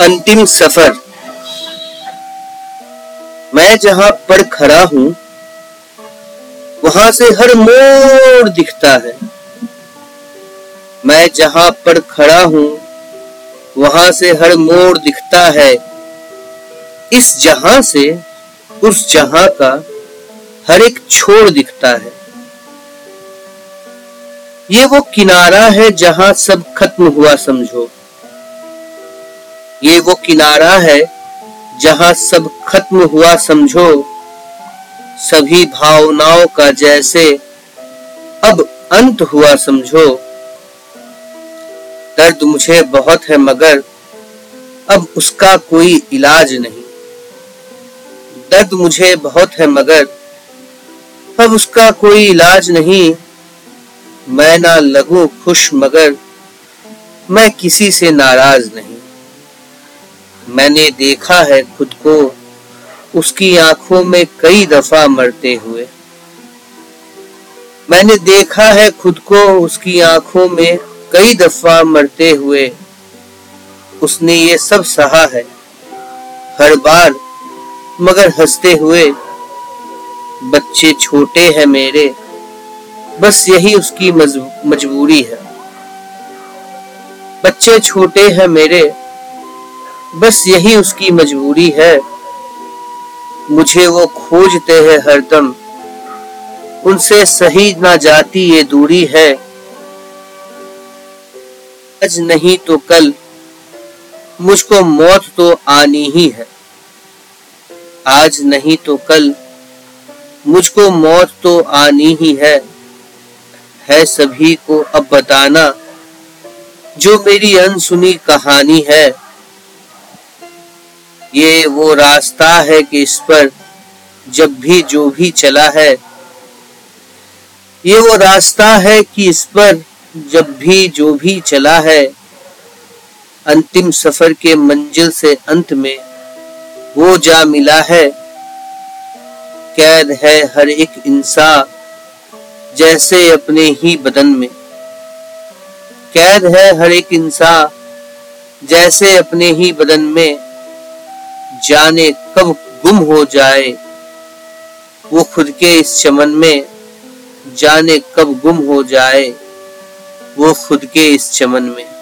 अंतिम सफ़र। मैं जहाँ पर खड़ा हूँ, वहाँ से हर मोड़ दिखता है। मैं जहाँ पर खड़ा हूँ, वहाँ से हर मोड़ दिखता है। इस जहाँ से, उस जहाँ का हर एक छोर दिखता है। ये वो किनारा है जहाँ सब खत्म हुआ, समझो। ये वो किनारा है जहाँ सब खत्म हुआ समझो। सभी भावनाओं का जैसे अब अंत हुआ समझो। दर्द मुझे बहुत है मगर अब उसका कोई इलाज नहीं। दर्द मुझे बहुत है मगर अब उसका कोई इलाज नहीं। मैं ना लगू खुश मगर मैं किसी से नाराज़ नहीं। मैंने देखा है खुद को। उसकी आँखों में कई दफ़ा मरते हुए। मैंने देखा है खुद को, उसकी आँखों में कई दफ़ा मरते हुए। उसने ये सब सहा है, हर बार, मगर हँसते हुए। बच्चे छोटे हैं मेरे, बस यही उसकी मजबूरी है। बच्चे छोटे हैं मेरे बस यही उसकी मजबूरी है। मुझे वो खोजते हैं हरदम। उनसे सही ना जाती ये दूरी है। आज नहीं तो कल। मुझको मौत तो आनी ही है। आज नहीं तो कल। मुझको मौत तो आनी ही है। है सभी को अब बताना। जो मेरी अनसुनी कहानी है। ये वो रास्ता है कि इस पर जब भी जो भी चला है, ये वो रास्ता है कि इस पर जब भी जो भी चला है, अंतिम सफ़र के मंजिल से अंत में वो जा मिला है। कैद है हर एक इंसान जैसे अपने ही बदन में। कैद है हर एक इंसान जैसे अपने ही बदन में। जाने कब गुम हो जाए। वो खुद के इस चमन में जाने कब गुम हो जाए। वो खुद के इस चमन में।